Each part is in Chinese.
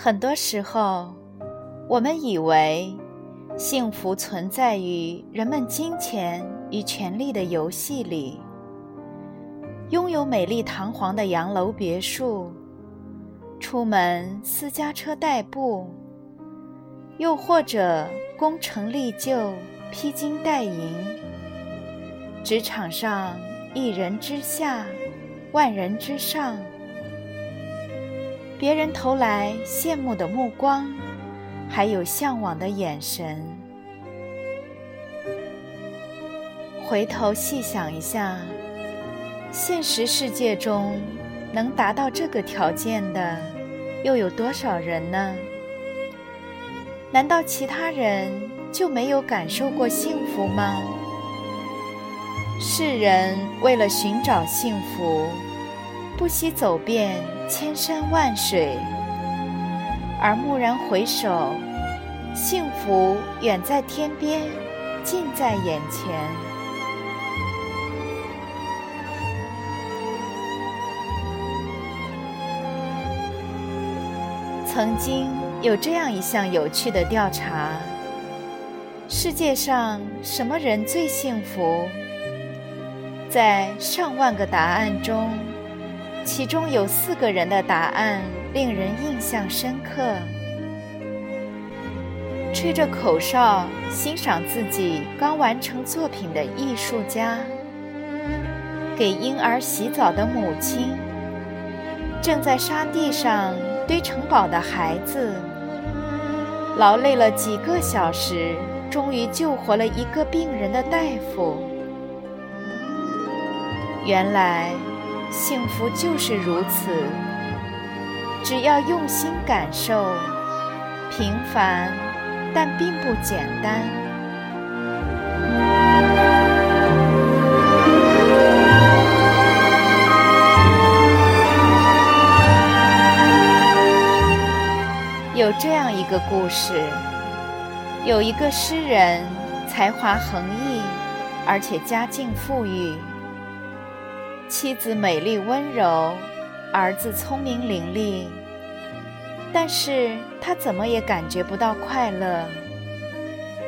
很多时候，我们以为幸福存在于人们金钱与权力的游戏里，拥有美丽堂皇的洋楼别墅，出门私家车代步，又或者功成立就、披金戴银，职场上一人之下，万人之上。别人投来羡慕的目光，还有向往的眼神。回头细想一下，现实世界中能达到这个条件的，又有多少人呢？难道其他人就没有感受过幸福吗？世人为了寻找幸福。不惜走遍千山万水，而蓦然回首，幸福远在天边，近在眼前。曾经有这样一项有趣的调查：世界上什么人最幸福？在上万个答案中。其中有四个人的答案令人印象深刻：吹着口哨欣赏自己刚完成作品的艺术家，给婴儿洗澡的母亲，正在沙地上堆城堡的孩子，劳累了几个小时，终于救活了一个病人的大夫。原来。幸福就是如此，只要用心感受，平凡但并不简单。有这样一个故事：有一个诗人，才华横溢，而且家境富裕。妻子美丽温柔，儿子聪明伶俐，但是他怎么也感觉不到快乐。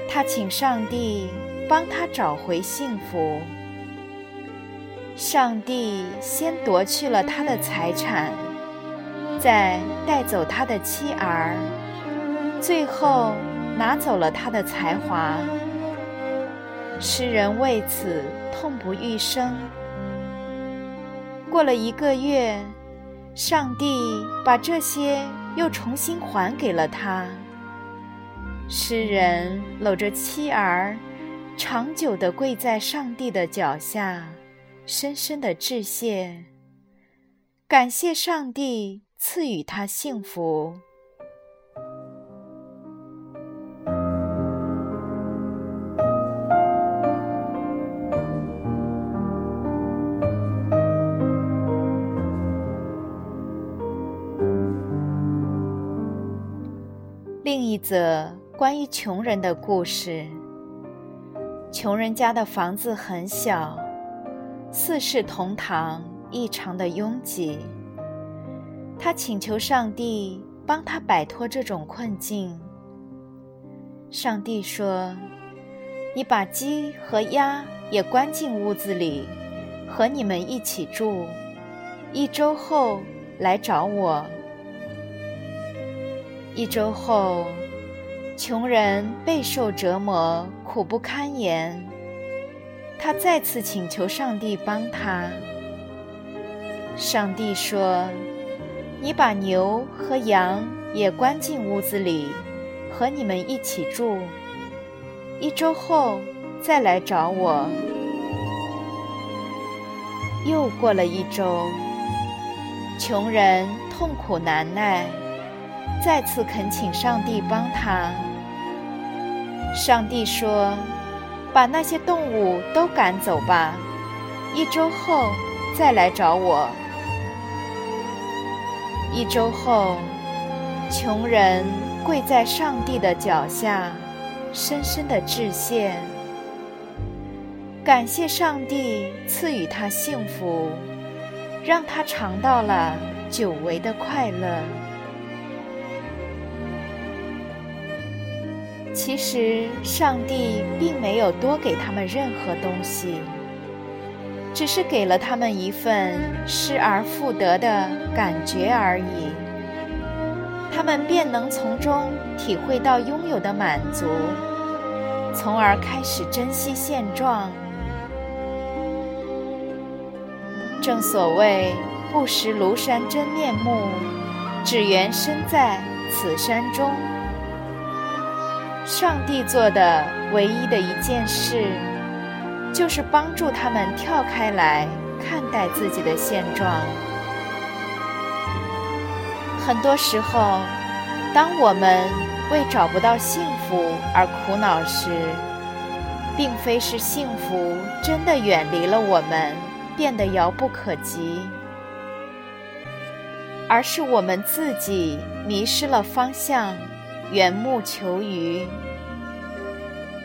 他请上帝帮他找回幸福。上帝先夺去了他的财产，再带走他的妻儿，最后拿走了他的才华。诗人为此痛不欲生。过了一个月，上帝把这些又重新还给了他。诗人搂着妻儿，长久地跪在上帝的脚下，深深地致谢，感谢上帝赐予他幸福。则关于穷人的故事。穷人家的房子很小，四世同堂，异常的拥挤。他请求上帝帮他摆脱这种困境。上帝说：“你把鸡和鸭也关进屋子里，和你们一起住，一周后来找我。”一周后，穷人备受折磨，苦不堪言。他再次请求上帝帮他。上帝说：“你把牛和羊也关进屋子里，和你们一起住。一周后再来找我。”又过了一周，穷人痛苦难耐，再次恳请上帝帮他。上帝说：“把那些动物都赶走吧，一周后再来找我。”一周后，穷人跪在上帝的脚下，深深的致谢，感谢上帝赐予他幸福，让他尝到了久违的快乐。其实，上帝并没有多给他们任何东西。只是给了他们一份失而复得的感觉而已，他们便能从中体会到拥有的满足，从而开始珍惜现状。正所谓“不识庐山真面目，只缘身在此山中”。上帝做的唯一的一件事。就是帮助他们跳开来看待自己的现状。很多时候，当我们为找不到幸福而苦恼时，并非是幸福真的远离了我们，变得遥不可及，而是我们自己迷失了方向，缘木求鱼。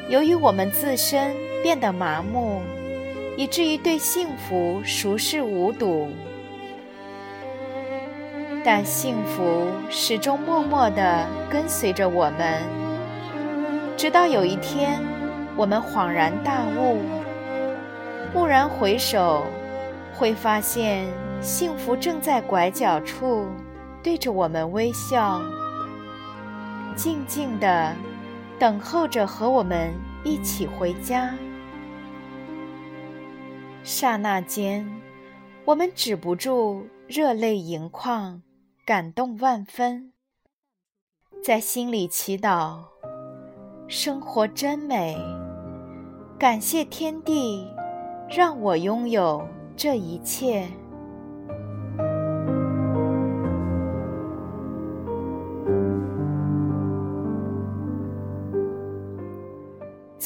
由于我们自身。变得麻木，以至于对幸福熟视无睹。但幸福始终默默地跟随着我们，直到有一天，我们恍然大悟，蓦然回首，会发现幸福正在拐角处对着我们微笑，静静地等候着和我们一起回家。刹那间，我们止不住热泪盈眶，感动万分，在心里祈祷：生活真美，感谢天地让我拥有这一切。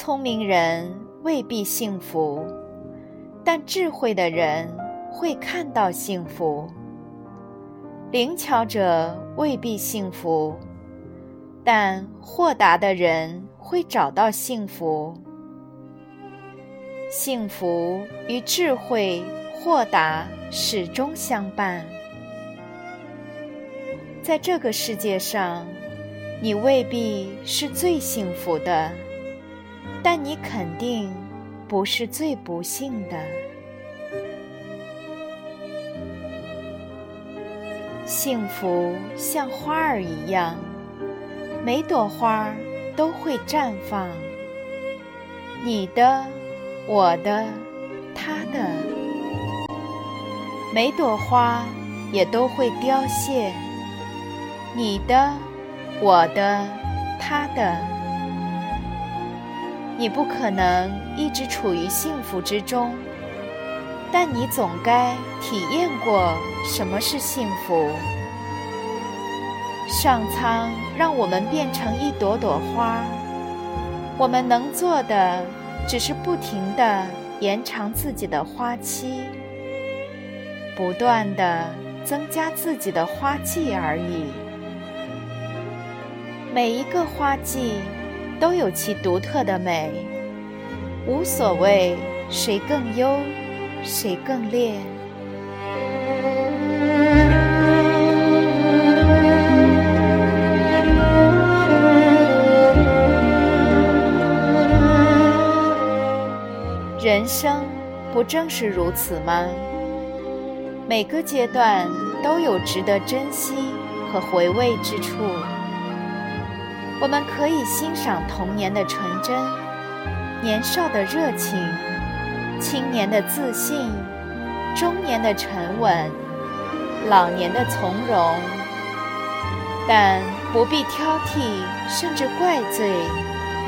聪明人未必幸福。但智慧的人会看到幸福，灵巧者未必幸福，但豁达的人会找到幸福。幸福与智慧、豁达始终相伴。在这个世界上，你未必是最幸福的，但你肯定。不是最不幸的。幸福像花儿一样，每朵花都会绽放。你的、我的、他的，每朵花也都会凋谢。你的、我的、他的。你不可能一直处于幸福之中，但你总该体验过什么是幸福。上苍让我们变成一朵朵花，我们能做的只是不停地延长自己的花期，不断地增加自己的花季而已。每一个花季。都有其独特的美，无所谓谁更优，谁更劣。人生不正是如此吗？每个阶段都有值得珍惜和回味之处。我们可以欣赏童年的纯真，年少的热情，青年的自信，中年的沉稳，老年的从容，但不必挑剔，甚至怪罪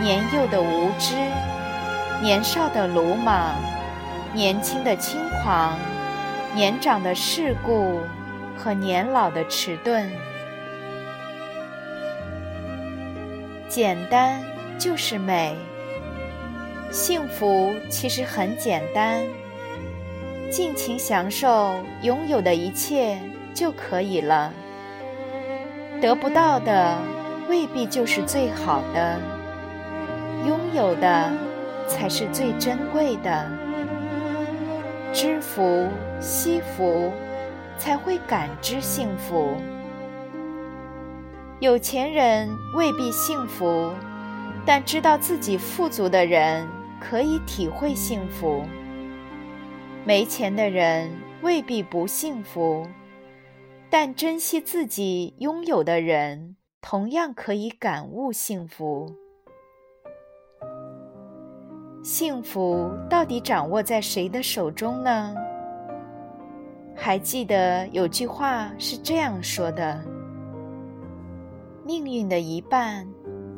年幼的无知，年少的鲁莽，年轻的轻狂，年长的世故和年老的迟钝。简单就是美，幸福其实很简单，尽情享受拥有的一切就可以了。得不到的未必就是最好的，拥有的才是最珍贵的。知福惜福，才会感知幸福。有钱人未必幸福，但知道自己富足的人可以体会幸福。没钱的人未必不幸福。但珍惜自己拥有的人，同样可以感悟幸福。幸福到底掌握在谁的手中呢？还记得有句话是这样说的：“命运的一半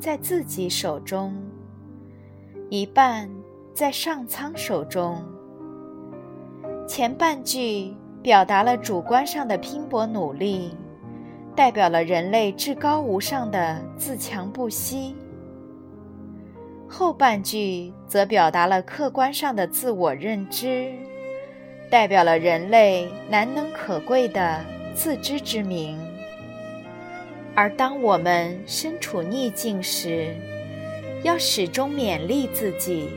在自己手中，一半在上苍手中。”前半句。表达了主观上的拼搏努力，代表了人类至高无上的自强不息；后半句则表达了客观上的自我认知，代表了人类难能可贵的自知之明。而当我们身处逆境时，要始终勉励自己，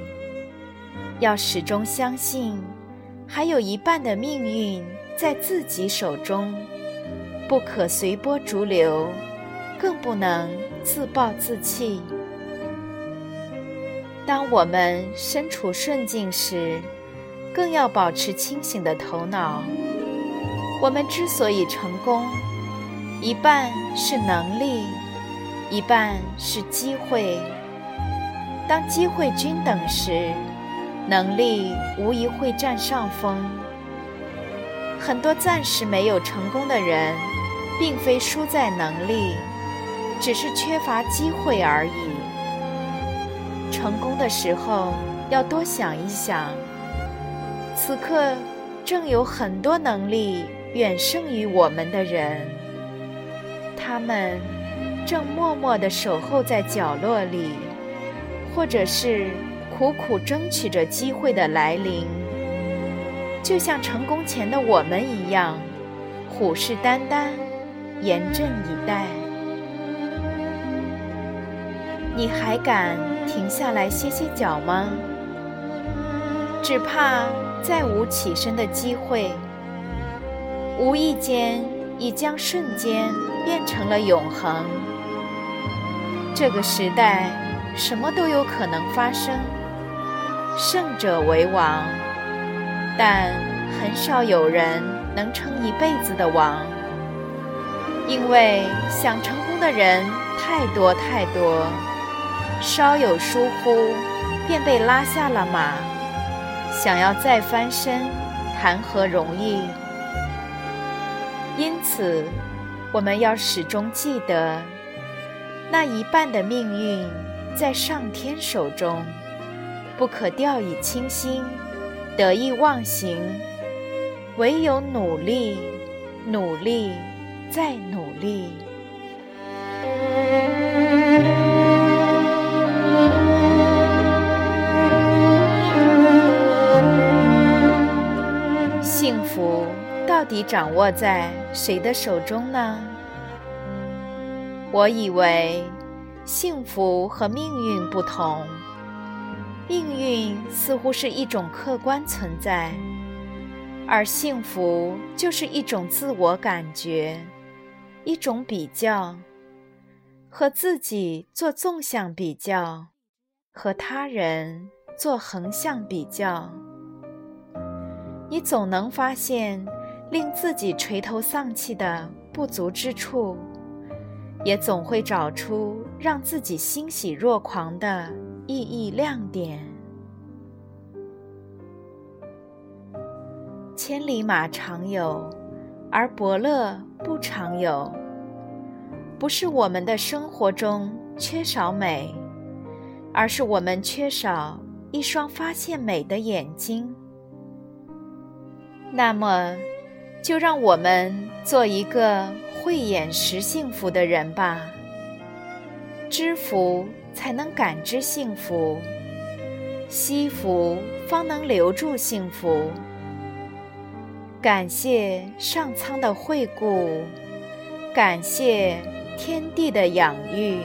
要始终相信，还有一半的命运。在自己手中，不可随波逐流，更不能自暴自弃。当我们身处顺境时，更要保持清醒的头脑。我们之所以成功，一半是能力，一半是机会。当机会均等时，能力无疑会占上风。很多暂时没有成功的人，并非输在能力，只是缺乏机会而已。成功的时候要多想一想，此刻正有很多能力远胜于我们的人，他们正默默地守候在角落里，或者是苦苦争取着机会的来临。就像成功前的我们一样，虎视眈眈，严阵以待。你还敢停下来歇歇脚吗？只怕再无起身的机会。无意间已将瞬间变成了永恒。这个时代，什么都有可能发生。胜者为王。但很少有人能称一辈子的王，因为想成功的人太多太多，稍有疏忽便被拉下了马，想要再翻身，谈何容易？因此，我们要始终记得，那一半的命运在上天手中，不可掉以轻心。得意忘形，唯有努力，努力，再努力。到底掌握在谁的手中呢？我以为，幸福和命运不同。命运似乎是一种客观存在，而幸福就是一种自我感觉，一种比较，和自己做纵向比较，和他人做横向比较。你总能发现令自己垂头丧气的不足之处，也总会找出让自己欣喜若狂的。意义亮点。千里马常有，而伯乐不常有。不是我们的生活中缺少美，而是我们缺少一双发现美的眼睛。那么，就让我们做一个慧眼识幸福的人吧。知福才能感知幸福，惜福方能留住幸福。感谢上苍的惠顾，感谢天地的养育。